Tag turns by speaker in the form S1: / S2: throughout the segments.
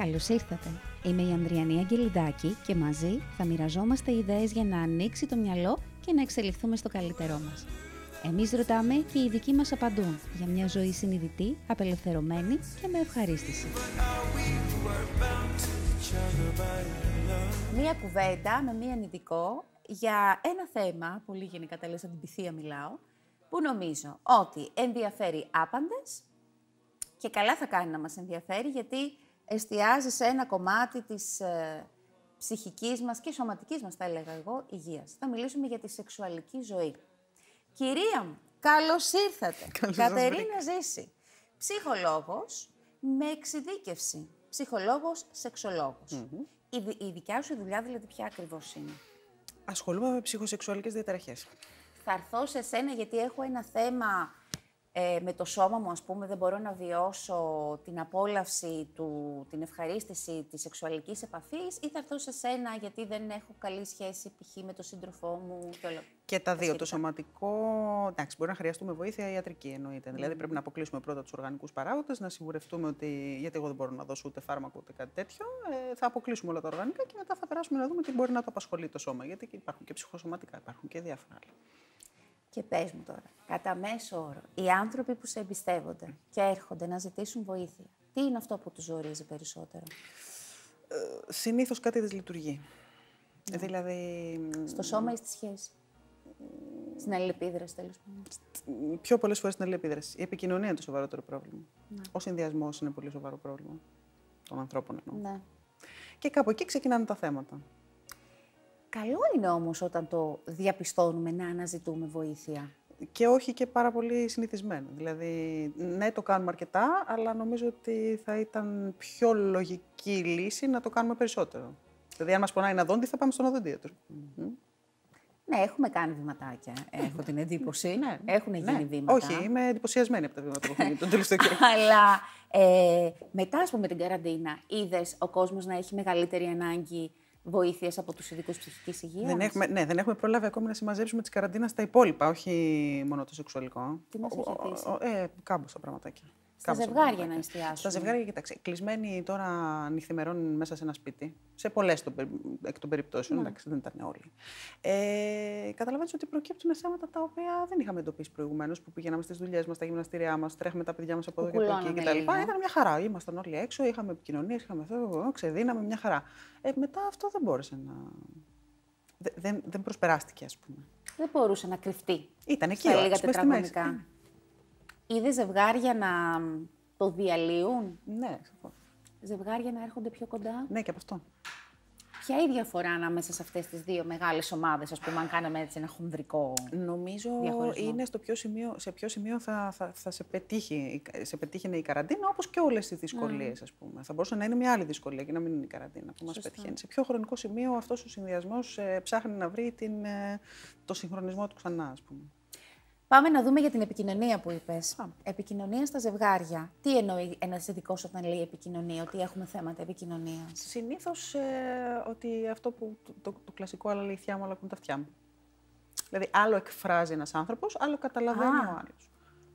S1: Καλώς ήρθατε. Είμαι η Ανδριανή Αγγελιδάκη και μαζί θα μοιραζόμαστε ιδέες για να ανοίξει το μυαλό και να εξελιχθούμε στο καλύτερό μας. Εμείς ρωτάμε και οι δικοί μας απαντούν για μια ζωή συνειδητή, απελευθερωμένη και με ευχαρίστηση. Μία κουβέντα με μία ειδικό για ένα θέμα, πολύ γενικά τα λες, την πυθία μιλάω, που νομίζω ότι ενδιαφέρει άπαντες και καλά θα κάνει να μας ενδιαφέρει, γιατί εστιάζει σε ένα κομμάτι της ε, ψυχικής μας και σωματικής μας, θα έλεγα εγώ, υγείας. Θα μιλήσουμε για τη σεξουαλική ζωή. Κυρία μου, καλώς ήρθατε.
S2: Καλώς σας
S1: Κατερίνα Ζήση, ψυχολόγος με εξειδίκευση. Ψυχολόγος, σεξολόγος. Η, δι- η δικιά σου δουλειά δηλαδή ποια ακριβώς είναι;
S2: Ασχολούμαι με ψυχοσεξουαλικές διαταραχές.
S1: Θα έρθω σε σένα γιατί έχω ένα θέμα ε, με το σώμα μου, ας πούμε, δεν μπορώ να βιώσω την απόλαυση, του, την ευχαρίστηση της σεξουαλικής επαφής ή θα έρθω σε σένα γιατί δεν έχω καλή σχέση π.χ. με τον σύντροφό μου και όλα.
S2: Και τα δύο.
S1: σχετικά.
S2: Το σωματικό, εντάξει, μπορεί να χρειαστούμε βοήθεια ιατρική εννοείται. Δηλαδή πρέπει να αποκλείσουμε πρώτα τους οργανικούς παράγοντες, να σιγουρευτούμε ότι. Γιατί εγώ δεν μπορώ να δώσω ούτε φάρμακο ούτε κάτι τέτοιο. Ε, θα αποκλείσουμε όλα τα οργανικά και μετά θα περάσουμε να δούμε τι μπορεί να το απασχολεί το σώμα. Γιατί και υπάρχουν και ψυχοσωματικά, υπάρχουν και διάφορα άλλα.
S1: Και πες μου τώρα, κατά μέσο όρο, οι άνθρωποι που σε εμπιστεύονται και έρχονται να ζητήσουν βοήθεια, τι είναι αυτό που τους ζορίζει περισσότερο;
S2: Συνήθως κάτι δεν λειτουργεί. Δηλαδή.
S1: Στο σώμα ή στη σχέση; Στην αλληλεπίδραση, τέλος πάντων.
S2: Πιο πολλές φορές στην αλληλεπίδραση. Η επικοινωνία είναι το σοβαρότερο πρόβλημα. Ο συνδυασμός είναι πολύ σοβαρό πρόβλημα των ανθρώπων εννοώ.
S1: Ναι.
S2: Και κάπου εκεί ξεκινάνε τα θέματα.
S1: Καλό είναι όμως όταν το διαπιστώνουμε να αναζητούμε βοήθεια.
S2: Και όχι και πάρα πολύ συνηθισμένο. Δηλαδή, ναι, το κάνουμε αρκετά, αλλά νομίζω ότι θα ήταν πιο λογική λύση να το κάνουμε περισσότερο. Δηλαδή, αν μας πονάει ένα δόντι, θα πάμε στον οδοντίατρο. Μμμ.
S1: Ναι, έχουμε κάνει βηματάκια, έχω την εντύπωση.
S2: Ναι,
S1: Έχουν γίνει
S2: ναι.
S1: βήματα.
S2: Όχι, είμαι εντυπωσιασμένη από τα βήματα που έχω γίνει τον τελευταίο καιρό.
S1: Αλλά ε, μετά, ας πούμε, την καραντίνα, είδες ο κόσμος να έχει μεγαλύτερη ανάγκη βοήθειας από τους ειδικούς ψυχικής υγείας;
S2: δεν έχουμε, ναι, δεν έχουμε προλάβει ακόμη να συμμαζέψουμε τη καραντίνας στα υπόλοιπα, όχι μόνο το σεξουαλικό.
S1: Τι μας
S2: Ο-
S1: έχεις
S2: ο-
S1: αφήσει;
S2: ο- Ε, κάμποσα πραγματάκια.
S1: Στα
S2: Κάμποσα
S1: ζευγάρια
S2: πραγματάκια.
S1: να εστιάσουμε.
S2: Στα ζευγάρια, κοιτάξτε, κλεισμένοι τώρα νυχθημερών μέσα σε ένα σπίτι, σε πολλές εκ των περιπτώσεων,
S1: Ναι.
S2: εντάξει, δεν ήταν όλοι. Ε, Καταλαβαίνετε ότι προκύπτουν θέματα τα οποία δεν είχαμε εντοπίσει προηγουμένως, που πηγαίναμε στις δουλειές μας, στα γυμναστήριά μας, τρέχουμε τα παιδιά μας από εδώ και από εκεί
S1: Κουκουλώναμε
S2: κτλ.
S1: λίγο.
S2: Ήταν μια χαρά. Ήμασταν όλοι έξω, είχαμε επικοινωνίες, είχαμε αυτό, ξεδίναμε μια χαρά. Ε, μετά αυτό δεν μπόρεσε να. δε- Δεν, δεν προσπεράστηκε, ας πούμε.
S1: Δεν μπορούσε να κρυφτεί.
S2: Ήταν εκεί,
S1: Στα
S2: ο
S1: λίγα
S2: άλλος, μες στη μέση.
S1: τετραγωνικά. Είδε ζευγάρια να το διαλύουν,
S2: Ναι, σαφώς.
S1: ζευγάρια να έρχονται πιο κοντά;
S2: ναι, και από αυτό.
S1: Ποια είναι η διαφορά ανάμεσα σε αυτές τις δύο μεγάλες ομάδες, ας πούμε, αν κάναμε έτσι ένα χονδρικό...
S2: Νομίζω
S1: διαχωρισμό;
S2: είναι στο ποιο σημείο, σε ποιο σημείο θα, θα, θα σε, πετύχει, σε πετύχαινε η καραντίνα, όπως και όλες οι δυσκολίες, ας πούμε. Θα μπορούσε να είναι μια άλλη δυσκολία και να μην είναι η καραντίνα που μας
S1: Σωστά.
S2: πετυχαίνει. Σε ποιο χρονικό σημείο αυτός ο συνδυασμός ε, ψάχνει να βρει την, ε, το συγχρονισμό του ξανά, ας πούμε;
S1: Πάμε να δούμε για την επικοινωνία που είπες.
S2: Πάμε.
S1: Επικοινωνία στα ζευγάρια. Τι εννοεί ένας ειδικός όταν λέει επικοινωνία, ότι έχουμε θέματα επικοινωνίας;
S2: Συνήθως ε, ότι αυτό που το, το, το κλασικό «αλλά αλήθεια μου, αλλά ακούν τα αυτιά μου». Δηλαδή, άλλο εκφράζει ένας άνθρωπος, άλλο καταλαβαίνει
S1: Α.
S2: ο άλλος.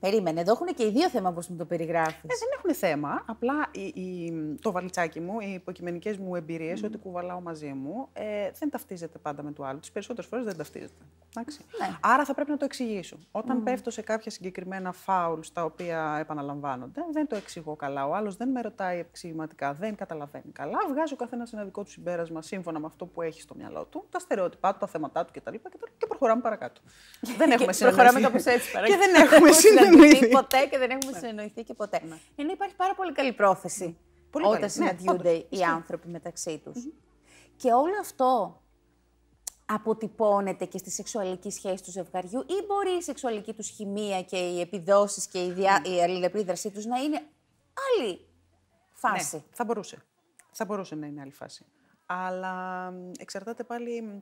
S1: Περίμενε, εδώ έχουν και οι δύο θέμα όπως μου το περιγράφεις.
S2: Ε, δεν έχουν θέμα. Απλά η, η- το βαλιτσάκι μου, οι υποκειμενικές μου εμπειρίες, ό,τι κουβαλάω μαζί μου, ε, δεν ταυτίζεται πάντα με το άλλο. Τις περισσότερες φορές δεν ταυτίζεται. Εντάξει.
S1: Ναι.
S2: Άρα θα πρέπει να το εξηγήσω. Όταν πέφτω σε κάποια συγκεκριμένα φάουλ τα οποία επαναλαμβάνονται, δεν το εξηγώ καλά. Ο άλλος δεν με ρωτάει εξηγηματικά, δεν καταλαβαίνει καλά. Βγάζει ο καθένα ένα δικό του συμπέρασμα σύμφωνα με αυτό που έχει στο μυαλό του, τα στερεότυπά του, τα θέματα του κτλ. Και, και προχωράμε παρακάτω. δεν έχουμε
S1: Και προχωράμε
S2: συνεννοηθεί.
S1: κάπως έτσι
S2: Και δεν έχουμε
S1: συνεννοηθεί
S2: συνεννοηθεί.
S1: ποτέ και δεν έχουμε συνεννοηθεί και ποτέ. Ενώ υπάρχει πάρα πολύ καλή πρόθεση
S2: Πολύ
S1: όταν
S2: καλή. Ναι,
S1: συναντιούνται
S2: όντως.
S1: οι
S2: Ισχύει.
S1: άνθρωποι μεταξύ τους. Και όλο αυτό αποτυπώνεται και στη σεξουαλική σχέση του ζευγαριού ή μπορεί η σεξουαλική τους χημεία και οι επιδόσεις και η, διά... η αλληλεπίδρασή τους να είναι άλλη φάση.
S2: Ναι, θα μπορούσε. Θα μπορούσε να είναι άλλη φάση. Αλλά μ, εξαρτάται πάλι μ,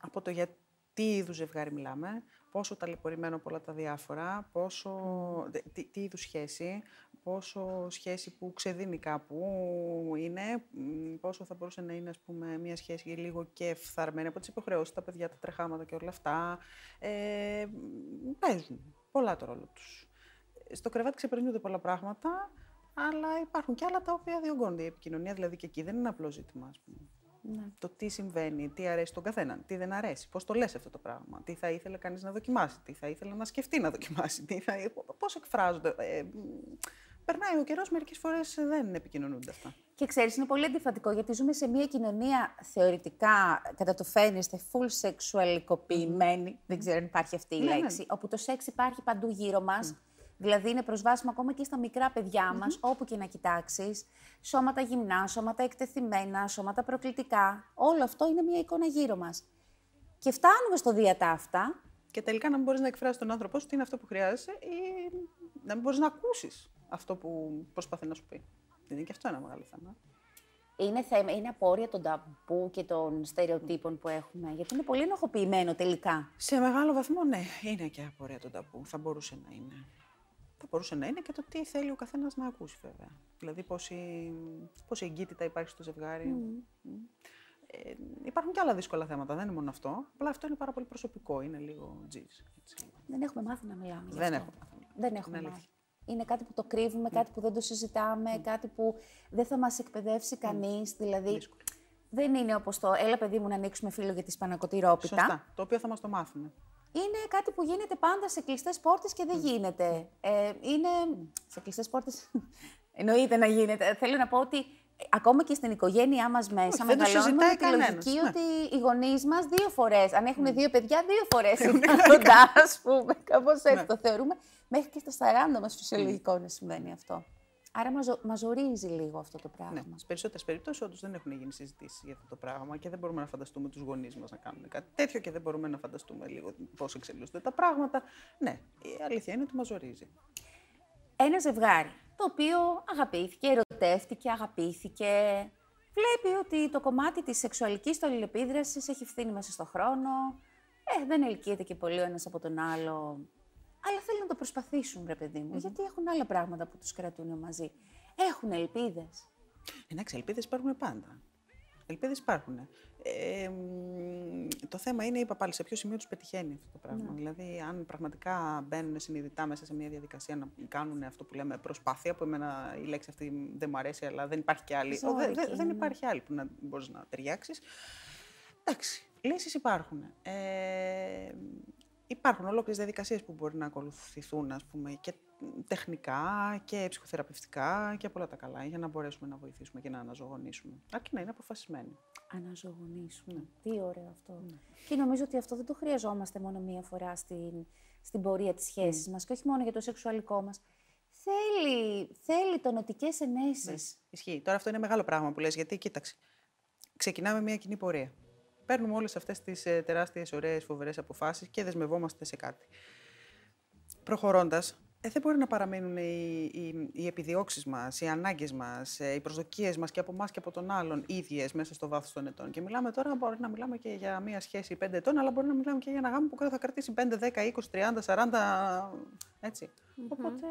S2: από το για τι είδους ζευγάρι μιλάμε, πόσο ταλαιπωρημένο από όλα τα διάφορα, πόσο, δε- τι, τι είδους σχέση, πόσο σχέση που ξεδίνει κάπου είναι, μ, πόσο θα μπορούσε να είναι ας πούμε, μια σχέση λίγο και φθαρμένη από τις υποχρεώσεις, τα παιδιά, τα τρεχάματα και όλα αυτά. Ε, μ, παίζουν πολλά το ρόλο τους. Στο κρεβάτι ξεπερνούνται πολλά πράγματα. Αλλά υπάρχουν και άλλα τα οποία διωγγώνται. Η επικοινωνία δηλαδή και εκεί δεν είναι απλό ζήτημα, ας πούμε.
S1: Ναι.
S2: Το τι συμβαίνει, τι αρέσει στον καθέναν, τι δεν αρέσει, πώς το λες αυτό το πράγμα, τι θα ήθελε κανείς να δοκιμάσει, τι θα ήθελε να σκεφτεί να δοκιμάσει, τι θα... πώς εκφράζονται. Ε, περνάει ο καιρός, μερικές φορές δεν επικοινωνούνται αυτά.
S1: Και ξέρεις, είναι πολύ αντιφατικό γιατί ζούμε σε μια κοινωνία θεωρητικά, κατά το φαίνεστε, full sexualικοποιημένη. Δεν ξέρω αν υπάρχει αυτή η
S2: Ναι, ναι.
S1: λέξη. Όπου το σεξ υπάρχει παντού γύρω μας. Δηλαδή είναι προσβάσιμο ακόμα και στα μικρά παιδιά μας, όπου και να κοιτάξεις. Σώματα γυμνά, σώματα εκτεθειμένα, σώματα προκλητικά. Όλο αυτό είναι μια εικόνα γύρω μας. Και φτάνουμε στο διατάφτα
S2: Και τελικά να μην μπορείς να εκφράσεις τον άνθρωπό σου τι είναι αυτό που χρειάζεσαι ή να μην μπορείς να ακούσεις αυτό που προσπαθεί να σου πει. Είναι και αυτό ένα μεγάλο θέμα.
S1: Είναι, θέμα, είναι απόρρια των ταμπού και των στερεοτύπων που έχουμε. Γιατί είναι πολύ ενοχοποιημένο τελικά.
S2: Σε μεγάλο βαθμό, ναι, είναι και απορία τον ταπού. Θα μπορούσε να είναι. Θα μπορούσε να είναι και το τι θέλει ο καθένας να ακούσει, βέβαια. Δηλαδή, πόση, πόση εγκύτητα υπάρχει στο ζευγάρι. Μμ. Ε, υπάρχουν και άλλα δύσκολα θέματα, δεν είναι μόνο αυτό. Απλά αυτό είναι πάρα πολύ προσωπικό, είναι λίγο τζιζ. έτσι.
S1: Δεν έχουμε μάθει να μιλάμε. γι'
S2: Δεν
S1: αυτό.
S2: έχουμε μάθει.
S1: Δεν έχουμε
S2: Είναι
S1: μάθει.
S2: αλήθεια.
S1: Είναι κάτι που το κρύβουμε, κάτι που δεν το συζητάμε, κάτι που δεν θα μας εκπαιδεύσει κανείς. Δηλαδή,
S2: Δύσκολο.
S1: δεν είναι όπως το «έλα παιδί μου να ανοίξουμε φίλο για τη σπανακοτηρόπιτα».
S2: Σωστά. Το οποίο θα μας το μάθουν.
S1: Είναι κάτι που γίνεται πάντα σε κλειστές πόρτες και δεν γίνεται. Ε, είναι σε κλειστές πόρτες, εννοείται να γίνεται. Θέλω να πω ότι ε, ακόμα και στην οικογένειά μας μέσα
S2: Όχι, δεν το
S1: μεγαλώνουμε
S2: συζητάει
S1: με τη
S2: κανένας,
S1: λογική
S2: ναι.
S1: ότι οι γονείς μας δύο φορές, αν έχουν δύο παιδιά, δύο φορές είναι κοντά, ας πούμε. Κάπως έτσι
S2: Ναι.
S1: το θεωρούμε. Μέχρι και στα 40 μας φυσιολογικό να συμβαίνει αυτό. Άρα μας, ζω- μας ζορίζει λίγο αυτό το πράγμα.
S2: Ναι, στι περισσότερες περιπτώσεις όντως δεν έχουν γίνει συζητήσεις για αυτό το πράγμα και δεν μπορούμε να φανταστούμε τους γονείς μας να κάνουν κάτι τέτοιο και δεν μπορούμε να φανταστούμε λίγο πώς εξελίσσονται τα πράγματα. Ναι, η αλήθεια είναι ότι μα ζορίζει.
S1: ένα ζευγάρι το οποίο αγαπήθηκε, ερωτεύτηκε, αγαπήθηκε. Βλέπει ότι το κομμάτι της σεξουαλικής του αλληλεπίδρασης έχει φθήνει μέσα στο χρόνο. Ε, δεν ελκύεται και πολύ ο ένας από τον άλλο. Αλλά θέλουν να το προσπαθήσουν, ρε παιδί μου, γιατί έχουν άλλα πράγματα που τους κρατούν μαζί. Έχουν ελπίδες.
S2: Εντάξει, ελπίδες υπάρχουν πάντα. Ελπίδες υπάρχουν. Ε, μ, το θέμα είναι, είπα πάλι, σε ποιο σημείο τους πετυχαίνει αυτό το πράγμα. Δηλαδή, αν πραγματικά μπαίνουν συνειδητά μέσα σε μια διαδικασία να κάνουν αυτό που λέμε προσπάθεια, που εμένα η λέξη αυτή δεν μου αρέσει, αλλά δεν υπάρχει και άλλη. Ο, δε- δε-
S1: Ζώρικη
S2: δεν
S1: είναι.
S2: υπάρχει άλλη που να μπορείς να ταιριάξεις. Εντάξει, λύσεις υπάρχουν. Ε, υπάρχουν ολόκληρες διαδικασίες που μπορεί να ακολουθηθούν, ας πούμε, και τεχνικά και ψυχοθεραπευτικά και πολλά τα καλά, για να μπορέσουμε να βοηθήσουμε και να αναζωογονήσουμε. Αρκεί να είναι αποφασισμένοι.
S1: Αναζωογονήσουμε. Τι ωραίο αυτό. Και νομίζω ότι αυτό δεν το χρειαζόμαστε μόνο μία φορά στην, στην πορεία της σχέσης μας και όχι μόνο για το σεξουαλικό μας. Θέλει, θέλει τονωτικές ενέσεις.
S2: Ισχύει. Τώρα αυτό είναι μεγάλο πράγμα που λες, γιατί κοίταξε. Ξεκινάμε μια κοινή πορεία. Παίρνουμε όλες αυτές τις ε, τεράστιες, ωραίες, φοβερές αποφάσεις και δεσμευόμαστε σε κάτι. Προχωρώντας, ε, δεν μπορεί να παραμείνουν οι, οι, οι επιδιώξεις μας, οι ανάγκες μας, ε, οι προσδοκίες μας και από εμάς και από τον άλλον ίδιες μέσα στο βάθος των ετών. Και μιλάμε τώρα, μπορεί να μιλάμε και για μια σχέση 5 ετών, αλλά μπορεί να μιλάμε και για ένα γάμο που θα κρατήσει 5, 10, 20, 30, 40, έτσι. Οπότε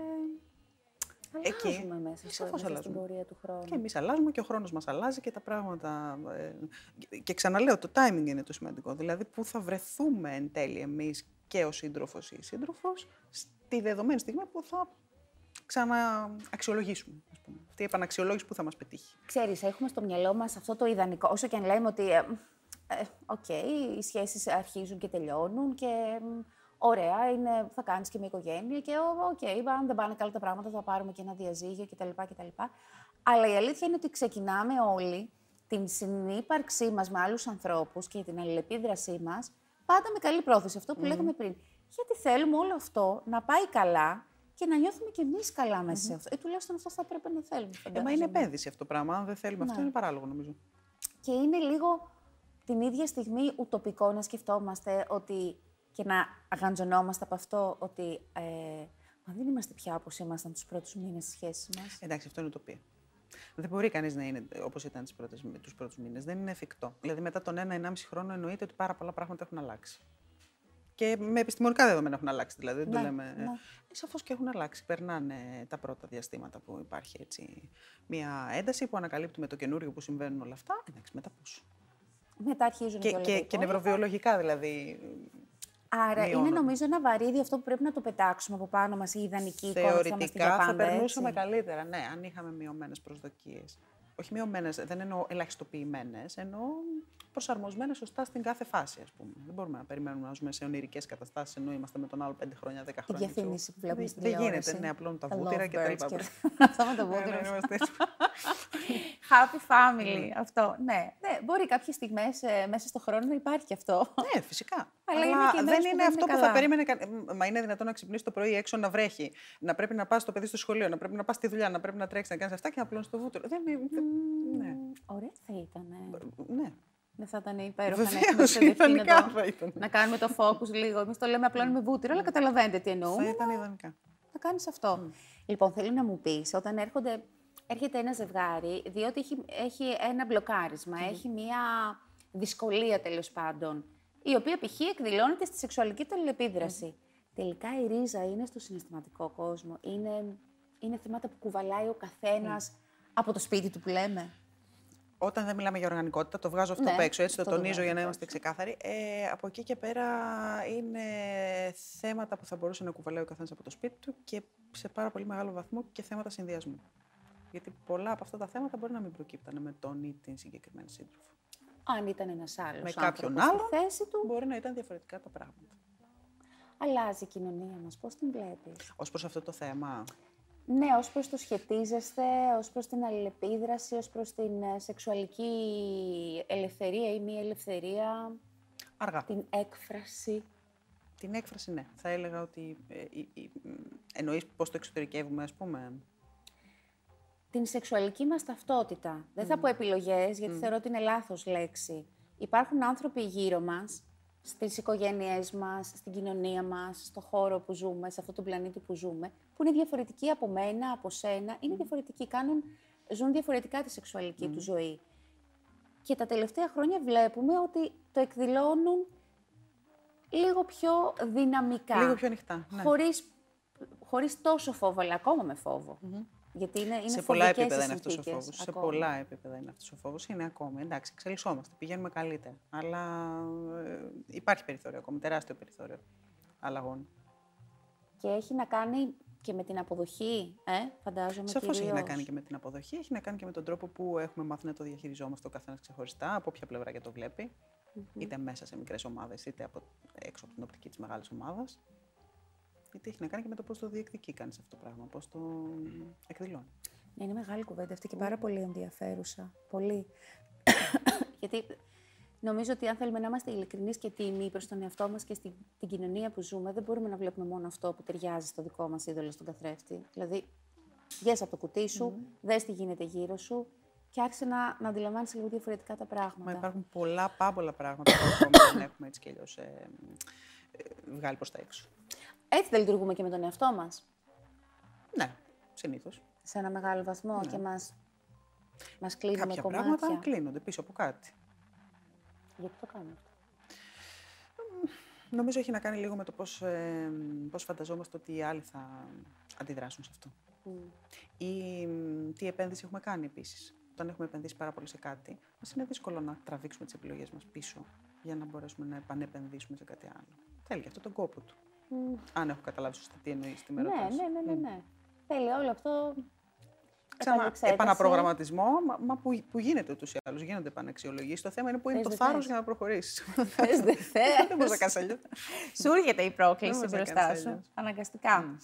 S2: Εκεί.
S1: Αλλάζουμε μέσα, στο,
S2: Σαφώς
S1: μέσα στην
S2: αλλάζουμε.
S1: πορεία του χρόνου.
S2: και εμείς αλλάζουμε και ο χρόνος μας αλλάζει και τα πράγματα. ε, και ξαναλέω, το timing είναι το σημαντικό. Δηλαδή, πού θα βρεθούμε εν τέλει εμείς και ο σύντροφος ή η σύντροφος στη δεδομένη στιγμή που θα ξανααξιολογήσουμε. Ας πούμε. Αυτή η επαναξιολόγηση που θα μας πετύχει.
S1: Ξέρεις, έχουμε στο μυαλό μας αυτό το ιδανικό, όσο και αν λέμε ότι, ε, ε, οκ, οι σχέσεις αρχίζουν και τελειώνουν και μ, ωραία, είναι, θα κάνεις και μια οικογένεια και ο- οκ, αν δεν πάνε καλά τα πράγματα θα πάρουμε και ένα διαζύγιο κτλ. κτλ. Αλλά η αλήθεια είναι ότι ξεκινάμε όλοι την συνύπαρξή μας με άλλους ανθρώπους και την αλληλεπίδρασή μας πάντα με καλή πρόθεση, αυτό που λέγαμε πριν. Γιατί θέλουμε όλο αυτό να πάει καλά και να νιώθουμε κι εμείς καλά μέσα σε αυτό. Ή τουλάχιστον αυτό θα έπρεπε να θέλουμε.
S2: Ε, μα
S1: φαντάζομαι.
S2: είναι επένδυση αυτό το πράγμα. Αν δεν θέλουμε αυτό,
S1: Ναι.
S2: είναι παράλογο νομίζω.
S1: Και είναι λίγο την ίδια στιγμή ουτοπικό να σκεφτόμαστε ότι και να αγαντζωνόμαστε από αυτό ότι ε, μα δεν είμαστε πια όπως ήμασταν τους πρώτους μήνες της σχέσης μας.
S2: Εντάξει, αυτό είναι utopia. Δεν μπορεί κανείς να είναι όπως ήταν τους πρώτους μήνες. Δεν είναι εφικτό. Δηλαδή, μετά τον ένα-ενάμιση χρόνο εννοείται ότι πάρα πολλά πράγματα έχουν αλλάξει. Και με επιστημονικά δεδομένα έχουν αλλάξει, δηλαδή. Δεν το
S1: Ναι,
S2: λέμε.
S1: ναι.
S2: Ε, Σαφώς και έχουν αλλάξει. Περνάνε τα πρώτα διαστήματα που υπάρχει έτσι, μια ένταση που ανακαλύπτουμε το καινούριο που συμβαίνουν όλα αυτά. Εντάξει, μετά πώς;
S1: Μετά αρχίζουν
S2: Και,
S1: όλα
S2: και,
S1: τα
S2: και
S1: υπόλοιπα.
S2: νευροβιολογικά δηλαδή.
S1: Άρα είναι
S2: μειώνονται.
S1: νομίζω ένα βαρύδι αυτό που πρέπει να το πετάξουμε από πάνω μας, η ιδανική εικόνα που θα είμαστε για
S2: Θεωρητικά θα
S1: πάντα,
S2: περνούσαμε
S1: έτσι.
S2: καλύτερα, ναι, αν είχαμε μειωμένες προσδοκίες. Όχι μειωμένες, δεν εννοώ ελαχιστοποιημένες, εννοώ προσαρμοσμένες σωστά στην κάθε φάση, ας πούμε. Δεν μπορούμε να περιμένουμε να ζούμε σε ονειρικές καταστάσεις ενώ είμαστε με τον άλλο 5 χρόνια, 10
S1: Η
S2: χρόνια.
S1: διαφήμιση που βλέπουμε
S2: Δεν-
S1: στην
S2: Δεν
S1: τηλεόραση.
S2: γίνεται, ναι, απλώνουν τα
S1: Τα
S2: βούτυρα και τα
S1: lovebirds
S2: λοιπά.
S1: και- Αυτό με το
S2: Ναι, ναι,
S1: βούτυρο.
S2: ναι, είμαστε έτσι.
S1: Happy family, αυτό. Ναι, ναι, μπορεί κάποιες στιγμές ε, μέσα στον χρόνο να υπάρχει και αυτό.
S2: Ναι, φυσικά.
S1: Αλλά είναι και οι
S2: δεν
S1: μέρες που
S2: είναι
S1: δεν
S2: αυτό
S1: είναι
S2: που
S1: καλά.
S2: θα περίμενε. κα- ε, Μα είναι δυνατόν να ξυπνήσει το πρωί έξω να βρέχει, να πρέπει να πας το παιδί στο σχολείο, να πρέπει να πας στη δουλειά, να πρέπει να τρέξεις, να κάνεις αυτά και να απλώνει το βούτυρο. Δεν είναι. δεν- Ναι.
S1: Ωραία θα ήταν.
S2: ναι.
S1: Δεν θα ήταν υπέροχο να έχουμε
S2: Βεβαίω,
S1: εξελιχθεί
S2: ιδανικά
S1: να, το-
S2: θα ήταν.
S1: να κάνουμε το focus λίγο. Εμείς το λέμε απλώνουμε βούτυρο, αλλά καταλαβαίνετε τι
S2: Θα
S1: εννοούμε.
S2: ήταν ιδανικά.
S1: Θα κάνεις αυτό. Λοιπόν, θέλω να μου πεις, όταν έρχονται, έρχεται ένα ζευγάρι, διότι έχει, έχει ένα μπλοκάρισμα, έχει μία δυσκολία τέλος πάντων, η οποία π.χ. εκδηλώνεται στη σεξουαλική του αλληλεπίδραση. Τελικά η ρίζα είναι στο συναισθηματικό κόσμο. Είναι, είναι θέματα που κουβαλάει ο καθένας από το σπίτι του που λέμε.
S2: Όταν δεν μιλάμε για οργανικότητα, το βγάζω αυτό
S1: Ναι,
S2: απ' έξω, έτσι το
S1: αυτό το
S2: τονίζω
S1: βγάζω
S2: για να
S1: απ'
S2: είμαστε ξεκάθαροι. Ε, από εκεί και πέρα είναι θέματα που θα μπορούσε να κουβαλάει ο καθένας από το σπίτι του και σε πάρα πολύ μεγάλο βαθμό και θέματα συνδυασμού. Γιατί πολλά από αυτά τα θέματα μπορεί να μην προκύπτανε με τον ή την συγκεκριμένη σύντροφο.
S1: Αν ήταν ένας άλλος
S2: Με κάποιον
S1: στη
S2: άλλον.
S1: θέση του,
S2: Μπορεί να ήταν διαφορετικά τα πράγματα.
S1: αλλάζει η κοινωνία μας. Πώς την βλέπεις;
S2: Ω προς αυτό το θέμα,
S1: Ναι, ως προς το σχετίζεστε, ως προς την αλληλεπίδραση, ως προς την ε, σεξουαλική ελευθερία ή μη ελευθερία,
S2: αργά.
S1: την έκφραση.
S2: Την έκφραση, ναι. Θα έλεγα ότι. Ε, ε, ε, εννοείς πώς το εξωτερικεύουμε, ας πούμε.
S1: Την σεξουαλική μας ταυτότητα. Δεν θα πω επιλογές, γιατί θεωρώ ότι είναι λάθος λέξη. Υπάρχουν άνθρωποι γύρω μας, στις οικογένειές μας, στην κοινωνία μας, στο χώρο που ζούμε, σε αυτόν τον πλανήτη που ζούμε, που είναι διαφορετικοί από μένα, από σένα, είναι διαφορετικοί, κάνουν, ζουν διαφορετικά τη σεξουαλική του ζωή. Και τα τελευταία χρόνια βλέπουμε ότι το εκδηλώνουν λίγο πιο δυναμικά.
S2: Λίγο πιο ανοιχτά. Ναι.
S1: Χωρίς, χωρίς τόσο φόβο, αλλά ακόμα με φόβο. Γιατί είναι, είναι
S2: σε πολλά
S1: φοβικές οι
S2: επίπεδα είναι αυτός ο
S1: συνθήκες
S2: φόβος. Σε
S1: ακόμα.
S2: πολλά επίπεδα είναι αυτός ο φόβος. Είναι ακόμη. Εντάξει, εξελισσόμαστε, πηγαίνουμε καλύτερα. Αλλά ε, υπάρχει περιθώριο ακόμη, τεράστιο περιθώριο αλλαγών.
S1: Και έχει να κάνει και με την αποδοχή, ε, φαντάζομαι
S2: Σαφώ έχει να
S1: κυρίως.
S2: κάνει και με την αποδοχή, έχει να κάνει και με τον τρόπο που έχουμε μάθει να το διαχειριζόμαστε ο καθένας ξεχωριστά, από όποια πλευρά και το βλεπει είτε μέσα σε μικρές ομάδες, είτε από, έξω από την οπτική της μεγάλης ομάδας. Γιατί έχει να κάνει και με το πώς το διεκδικεί κανείς αυτό το πράγμα, πώς το εκδηλώνει.
S1: Ναι, είναι μεγάλη κουβέντα αυτή και πάρα πολύ ενδιαφέρουσα. Πολύ. Γιατί νομίζω ότι αν θέλουμε να είμαστε ειλικρινείς και τίμοι προς τον εαυτό μας και στην την κοινωνία που ζούμε, δεν μπορούμε να βλέπουμε μόνο αυτό που ταιριάζει στο δικό μας είδωλο στον καθρέφτη. Δηλαδή, βγες από το κουτί σου, δες τι γίνεται γύρω σου και άρχισε να, να αντιλαμβάνεσαι λίγο διαφορετικά τα πράγματα.
S2: Μα υπάρχουν πολλά πάμπολα πράγματα που ακόμα δεν έχουμε έτσι κι αλλιώς ε, ε, βγάλει προς τα έξω.
S1: Έτσι δεν λειτουργούμε και με τον εαυτό μας.
S2: Ναι, συνήθως.
S1: Σε ένα μεγάλο βαθμό και μας μας κλείνουμε
S2: Κάποια
S1: κομμάτια.
S2: πράγματα κλείνονται πίσω από κάτι.
S1: Γιατί το κάνουμε αυτό;
S2: Νομίζω έχει να κάνει λίγο με το πώς, ε, πώς φανταζόμαστε ότι οι άλλοι θα αντιδράσουν σε αυτό. Ή μ, τι επένδυση έχουμε κάνει επίσης. Όταν έχουμε επενδύσει πάρα πολύ σε κάτι, μας είναι δύσκολο να τραβήξουμε τις επιλογές μας πίσω για να μπορέσουμε να επανεπενδύσουμε σε κάτι άλλο. Θέλει και αυτό τον κόπο του. Αν έχω καταλάβει σωστά τι εννοείς στη μέρα
S1: Ναι, ναι, ναι, ναι, ναι. Θέλει όλο αυτό.
S2: Ξανά,
S1: επανεξέταση.
S2: επαναπρογραμματισμό, μα, μα που, που γίνεται ούτως ή άλλως. Γίνονται επαναξιολογήσει. Το θέμα είναι που είναι
S1: Θες,
S2: το
S1: δεν
S2: θάρρος
S1: θες.
S2: για να προχωρήσεις.
S1: Θες, δεν θες.
S2: Δεν μπορεί να κάνει αλλιώς.
S1: Σου έρχεται η πρόκληση
S2: Δεν μπορείς να
S1: μπροστά
S2: κάνεις
S1: σου.
S2: αλλιώς.
S1: Αναγκαστικά.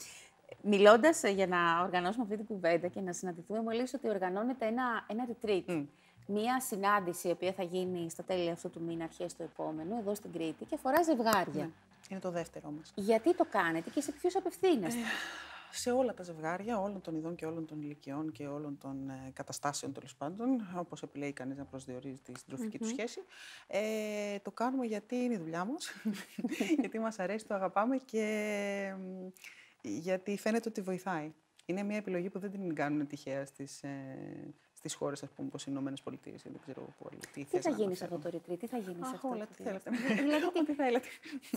S1: Μιλώντας για να οργανώσουμε αυτή την κουβέντα και να συναντηθούμε, μου έλεγε ότι οργανώνεται ένα, ένα retreat. Μία συνάντηση η οποία θα γίνει στα τέλη αυτού του μήνα, αρχές του επόμενου, εδώ στην Κρήτη και αφορά ζευγάρια.
S2: Είναι το δεύτερο μας.
S1: Γιατί το κάνετε και σε ποιους απευθύνεστε;
S2: σε όλα τα ζευγάρια, όλων των ειδών και όλων των ηλικιών και όλων των ε, καταστάσεων τέλος πάντων, όπως επιλέγει κανείς να προσδιορίζει τη συντροφικη του σχέση. Ε, το κάνουμε γιατί είναι η δουλειά μας, γιατί μας αρέσει, το αγαπάμε και μ, γιατί φαίνεται ότι βοηθάει. Είναι μια επιλογή που δεν την κάνουν τυχαία στις, ε, στις χώρες, ας πούμε, όπως οι Ηνωμένες Πολιτείες. Δεν ξέρω πού άλλο.
S1: Τι, τι θα γίνεις σε αυτό το retreat, τι θα γίνεις σε αυτό.
S2: Όλα, τι θέλετε.
S1: δηλαδή,
S2: τι θέλετε.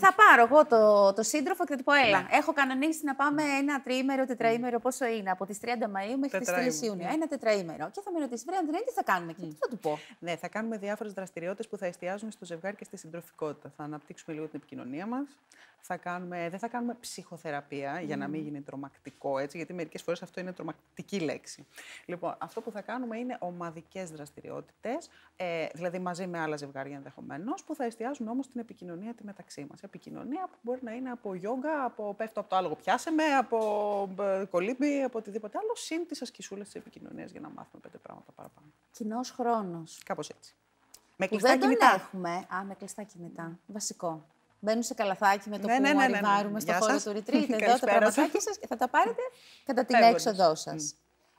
S1: θα πάρω εγώ το, το σύντροφο και θα του πω: Έλα, έχω κανονίσει να πάμε ένα τριήμερο, τετραήμερο, πόσο είναι, από τις 30 Μαου μέχρι τις 3 Ιούνιου. Ένα τετραήμερο. Και θα με ρωτήσεις: Βρέα, τι θα κάνουμε εκεί. Τι θα του πω;
S2: Ναι, θα κάνουμε διάφορες δραστηριότητες που θα εστιάζουν στο ζευγάρι και στη συντροφικότητα. Θα αναπτύξουμε λίγο την επικοινωνία μας. Θα κάνουμε, δεν θα κάνουμε ψυχοθεραπεία για να μην γίνει τρομακτικό έτσι, γιατί μερικές φορές αυτό είναι τρομακτική λέξη. Λοιπόν, αυτό που θα κάνουμε είναι ομαδικές δραστηριότητες, ε, δηλαδή μαζί με άλλα ζευγάρια ενδεχομένως, που θα εστιάζουν όμως την επικοινωνία τη μεταξύ μας. Επικοινωνία που μπορεί να είναι από γιόγκα, από πέφτω από το άλογο, πιάσε με, από ε, κολύμπι, από οτιδήποτε άλλο, συν τις ασκησούλες της επικοινωνίας για να μάθουμε πέντε πράγματα παραπάνω.
S1: Κοινός χρόνος.
S2: Κάπως έτσι. Με
S1: κλειστά δεν κινητά. Τον έχουμε. Α, με κλειστά κινητά. Βασικό. Μπαίνουν σε καλαθάκι με το ναι, που ναι, ναι, ναι, ναι, ναι. στο χώρο του retreat. Εδώ τα πραγματάκια σας και θα τα πάρετε κατά την έξοδό σας.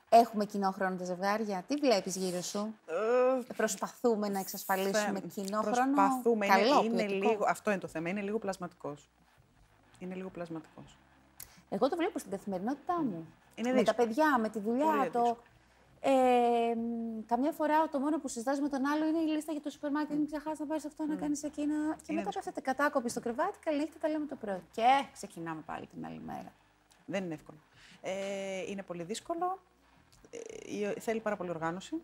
S1: Έχουμε κοινό χρόνο τα ζευγάρια. Τι βλέπεις γύρω σου; Ε, Προσπαθούμε να εξασφαλίσουμε κοινό χρόνο;
S2: Προσπαθούμε. Καλό, είναι, είναι λίγο, αυτό είναι το θέμα. Είναι λίγο πλασματικός. Είναι λίγο πλασματικός.
S1: Εγώ το βλέπω στην καθημερινότητά μου. Είναι με τα παιδιά, με τη δουλειά. το... Ε, καμιά φορά το μόνο που συζητάς με τον άλλο είναι η λίστα για το σούπερ μάρκετ. Μην ξεχάσει να πάρεις αυτό, mm. να κάνεις εκείνα. Και μετά πέφτετε κατάκοπη στο κρεβάτι. Καλή νύχτα, τα λέμε το πρωί. Και ξεκινάμε πάλι την άλλη μέρα.
S2: Δεν είναι εύκολο. Ε, είναι πολύ δύσκολο. Ε, θέλει πάρα πολύ οργάνωση.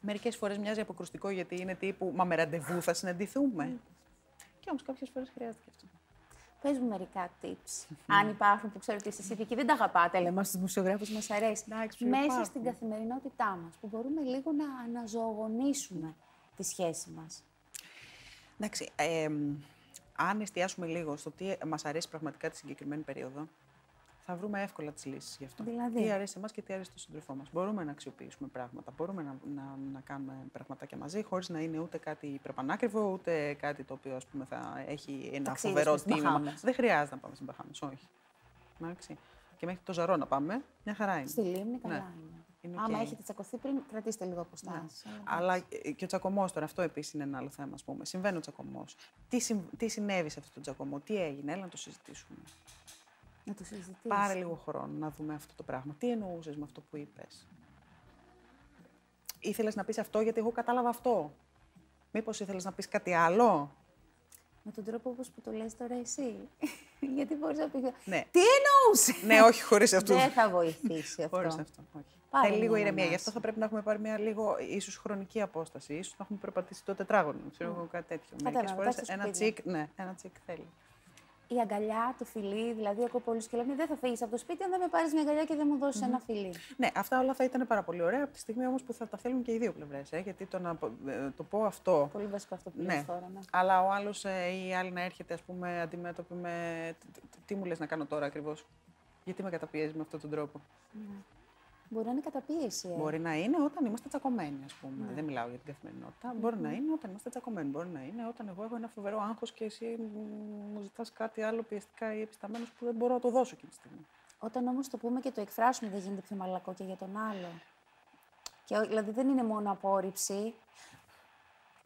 S2: Μερικές φορές μοιάζει αποκρουστικό γιατί είναι τύπου Μα με ραντεβού θα συναντηθούμε. Mm. Και όμως κάποιες φορές χρειάζεται και αυτό.
S1: Πες μου μερικά tips. Αν υπάρχουν που ξέρω ότι εσεί ειδικοί δεν τα αγαπάτε, λέμε στου μουσιογράφου, μας αρέσει. Μέσα στην καθημερινότητά μας, που μπορούμε λίγο να αναζωογονήσουμε τη σχέση μας.
S2: Εντάξει. Ε, αν εστιάσουμε λίγο στο τι μας αρέσει πραγματικά τη συγκεκριμένη περίοδο, θα βρούμε εύκολα τις λύσεις γι' αυτό.
S1: Δηλαδή;
S2: Τι αρέσει εμάς και τι αρέσει στον σύντροφό μας. Μπορούμε να αξιοποιήσουμε πράγματα, μπορούμε να, να, να κάνουμε πραγματάκια μαζί, χωρίς να είναι ούτε κάτι υπερπανάκριβο, ούτε κάτι το οποίο ας πούμε, θα έχει ένα Ταξίδες φοβερό τίμημα. Δεν χρειάζεται να πάμε στην Παχάμε, όχι. Εντάξει. Και μέχρι το ζαρό να πάμε, μια χαρά είναι.
S1: Στη λίμνη, καλά ναι. είναι. Άμα έχετε τσακωθεί πριν, κρατήστε λίγο αποστάσει.
S2: Ναι. Αλλά και ο τσακωμός τώρα, αυτό επίσης είναι ένα άλλο θέμα. Ας πούμε. Συμβαίνει ο τσακωμός. Τι, τι συνέβη σε αυτό το τσακωμό, τι έγινε, έλα να το συζητήσουμε.
S1: Να το συζητήσεις.
S2: Πάρε λίγο χρόνο να δούμε αυτό το πράγμα. Τι εννοούσες με αυτό που είπες; Ήθελες να πεις αυτό γιατί εγώ κατάλαβα αυτό. Μήπως ήθελες να πεις κάτι άλλο;
S1: Με τον τρόπο όπως που το λες τώρα εσύ. γιατί μπορείς να πει.
S2: Ναι.
S1: Τι εννοούσες;
S2: ναι, όχι χωρίς αυτό.
S1: Δεν θα βοηθήσει αυτό.
S2: Χωρίς αυτό. Όχι. Θέλει λίγο ηρεμία. Γι' αυτό θα πρέπει να έχουμε πάρει μια λίγο ίσως χρονική απόσταση. σω να έχουμε περπατήσει το τετράγωνο. Ξέρω mm. κάτι τέτοιο. Μερικές φορές ένα τσικ, ναι, ένα τσικ θέλει
S1: η αγκαλιά, το φιλί. Δηλαδή, ακούω πολλούς και λένε Δεν θα φύγεις από το σπίτι αν δεν με πάρεις μια αγκαλιά και δεν μου δώσεις ένα φιλί.
S2: Ναι, αυτά όλα θα ήταν πάρα πολύ ωραία από τη στιγμή όμως που θα τα θέλουν και οι δύο πλευρές. Ε, γιατί το να ε, το πω αυτό.
S1: Πολύ βασικό αυτό που ναι. τώρα. Ναι.
S2: Αλλά ο άλλος ε, ή η άλλη να έρχεται, ας πούμε, αντιμέτωπη με. Τι μου λες να κάνω τώρα ακριβώς; Γιατί με καταπιέζει με αυτόν τον τρόπο;
S1: Ναι. Μπορεί να είναι καταπίεση. Ε.
S2: Μπορεί να είναι όταν είμαστε τσακωμένοι, ας πούμε. Ναι. Δεν μιλάω για την καθημερινότητα. Mm-hmm. Μπορεί να είναι όταν είμαστε τσακωμένοι. Μπορεί να είναι όταν εγώ έχω ένα φοβερό άγχος και εσύ μου ζητάς κάτι άλλο πιεστικά ή επισταμένος που δεν μπορώ να το δώσω εκείνη τη στιγμή.
S1: Όταν όμως το πούμε και το εκφράσουμε, δεν γίνεται πιο μαλακό και για τον άλλο. Και, δηλαδή δεν είναι μόνο απόρριψη.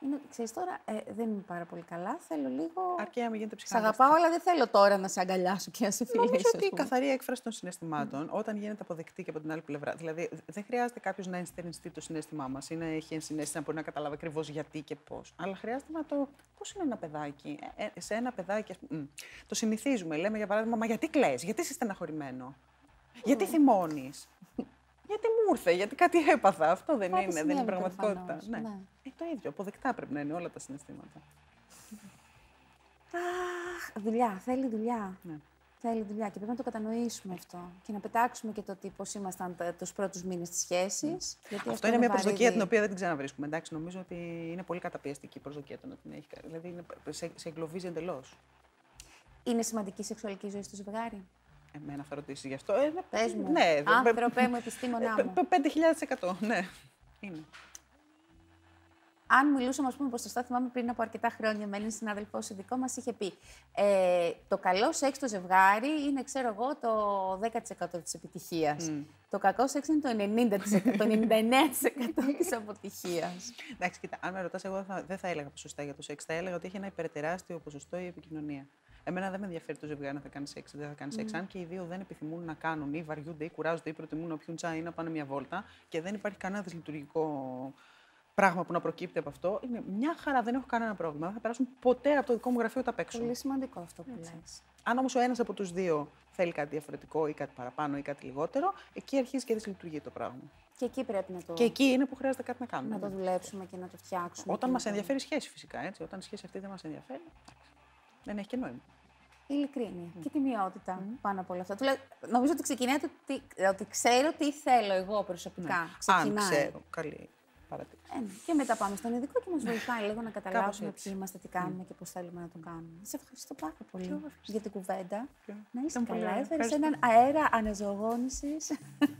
S1: Είναι, ξέρεις τώρα, ε, δεν είμαι πάρα πολύ καλά. Θέλω λίγο.
S2: Αρκεί να μην γίνεται
S1: Σ' αγαπάω, αλλά δεν θέλω τώρα να σε αγκαλιάσω και να σε φιλήσω.
S2: Νομίζω ότι η καθαρή έκφραση των συναισθημάτων, mm. όταν γίνεται αποδεκτή και από την άλλη πλευρά. Δηλαδή, δεν χρειάζεται κάποιος να ενστερνιστεί το συνέστημά μας ή να έχει ενσυναίσθηση να μπορεί να καταλάβει ακριβώς γιατί και πώς. Αλλά χρειάζεται να το. Πώς είναι ένα παιδάκι; Ε, ε σε ένα παιδάκι. Μ, το συνηθίζουμε. Λέμε για παράδειγμα, Μα γιατί κλε, γιατί είσαι στεναχωρημένο; Mm. Γιατί θυμώνεις; Γιατί μου ήρθε, γιατί κάτι έπαθα. Αυτό δεν κάτι είναι, δεν είναι πραγματικότητα. Ναι. ναι. Ε, το ίδιο. Αποδεκτά πρέπει να είναι όλα τα συναισθήματα.
S1: Αχ, δουλειά. Θέλει δουλειά. Ναι. Θέλει δουλειά και πρέπει να το κατανοήσουμε αυτό. Και να πετάξουμε και το τι πώς ήμασταν τους πρώτους μήνες της σχέσης.
S2: Ναι. Αυτό, αυτό είναι μια προσδοκία την οποία δεν την ξαναβρίσκουμε. Εντάξει, νομίζω ότι είναι πολύ καταπιεστική η προσδοκία του να την έχει. Δηλαδή είναι, σε, σε εγκλωβίζει εντελώς.
S1: Είναι σημαντική η σεξουαλική ζωή στο ζευγάρι;
S2: Εμένα θα ρωτήσει γι' αυτό. Ε,
S1: Πες μου.
S2: Ναι,
S1: Άνθρωπε μου, επιστήμονά μου.
S2: 5.000%. Ναι, είναι.
S1: Αν μιλούσαμε, ας πούμε, ποσοστά, θυμάμαι πριν από αρκετά χρόνια με έναν συνάδελφό ειδικό, μας είχε πει ε, το καλό σεξ στο ζευγάρι είναι, ξέρω εγώ, το 10% της επιτυχίας. Το κακό σεξ είναι το 90%, το 99% της αποτυχίας.
S2: Εντάξει, κοίτα, αν με ρωτάς, εγώ θα, δεν θα έλεγα ποσοστά για το σεξ. Θα έλεγα ότι έχει ένα υπερτεράστιο ποσοστό η επικοινωνία. Εμένα δεν με ενδιαφέρει το ζευγάρι να θα κάνει σεξ ή δεν θα κάνει σεξ. Αν και οι δύο δεν επιθυμούν να κάνουν ή βαριούνται ή κουράζονται ή προτιμούν να πιούν τσάι ή να πάνε μια βόλτα και δεν υπάρχει κανένα δυσλειτουργικό πράγμα που να προκύπτει από αυτό, είναι μια χαρά, δεν έχω κανένα πρόβλημα. Δεν θα περάσουν ποτέ από το δικό μου γραφείο τα παίξουν.
S1: Πολύ σημαντικό αυτό που λες.
S2: Αν όμως ο ένας από τους δύο θέλει κάτι διαφορετικό ή κάτι παραπάνω ή κάτι λιγότερο, εκεί αρχίζει και δυσλειτουργεί το πράγμα.
S1: Και εκεί πρέπει να το,
S2: Και εκεί είναι που χρειάζεται κάτι να κάνουμε.
S1: να το δουλέψουμε και να το φτιάξουμε.
S2: Όταν
S1: και
S2: μας
S1: να το-
S2: ενδιαφέρει η σχέση, φυσικά. Έτσι. Όταν η σχέση αυτή δεν μας ενδιαφέρει, εντάξει, δεν έχει και νόημα.
S1: Ειλικρίνεια και τιμιότητα πάνω από όλα αυτά. Τουλά- Νομίζω ότι ξεκινάει το ότι, ότι ξέρω τι θέλω εγώ προσωπικά.
S2: Ναι. Αν
S1: Ξεκινάει.
S2: ξέρω. Καλή παρατήρηση.
S1: Ε, ναι. και μετά πάμε στον ειδικό και μας βοηθάει λίγο να καταλάβουμε
S2: έτσι.
S1: ποιοι είμαστε, τι κάνουμε και πώς θέλουμε να το κάνουμε. Σε ευχαριστώ πάρα πολύ
S2: ευχαριστώ.
S1: για την κουβέντα.
S2: Ποιο;
S1: Να είστε
S2: Ήταν πολύ
S1: καλά.
S2: ωραία.
S1: Έφερες
S2: Ευχαριστώ.
S1: έναν αέρα αναζωογόνησης.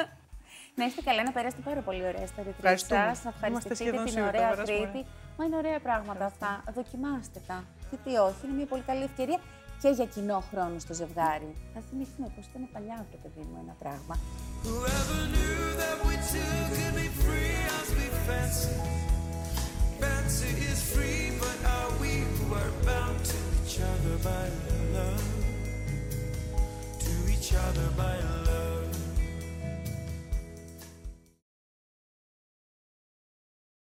S1: να είστε καλά, να περάσετε πάρα πολύ ωραία στα ρετρίτ
S2: Ευχαριστούμε.
S1: σας, Να
S2: Είμαστε
S1: ευχαριστηθείτε
S2: σχεδόν
S1: την
S2: σίγουροι, θα
S1: ωραία
S2: περάσουμε
S1: Κρήτη. Μα είναι ωραία πράγματα αυτά. Δοκιμάστε τα. Γιατί όχι, είναι μια πολύ καλή ευκαιρία και για κοινό χρόνο στο ζευγάρι. Θα θυμηθούμε πως ήταν παλιά, το παιδί μου, ένα πράγμα.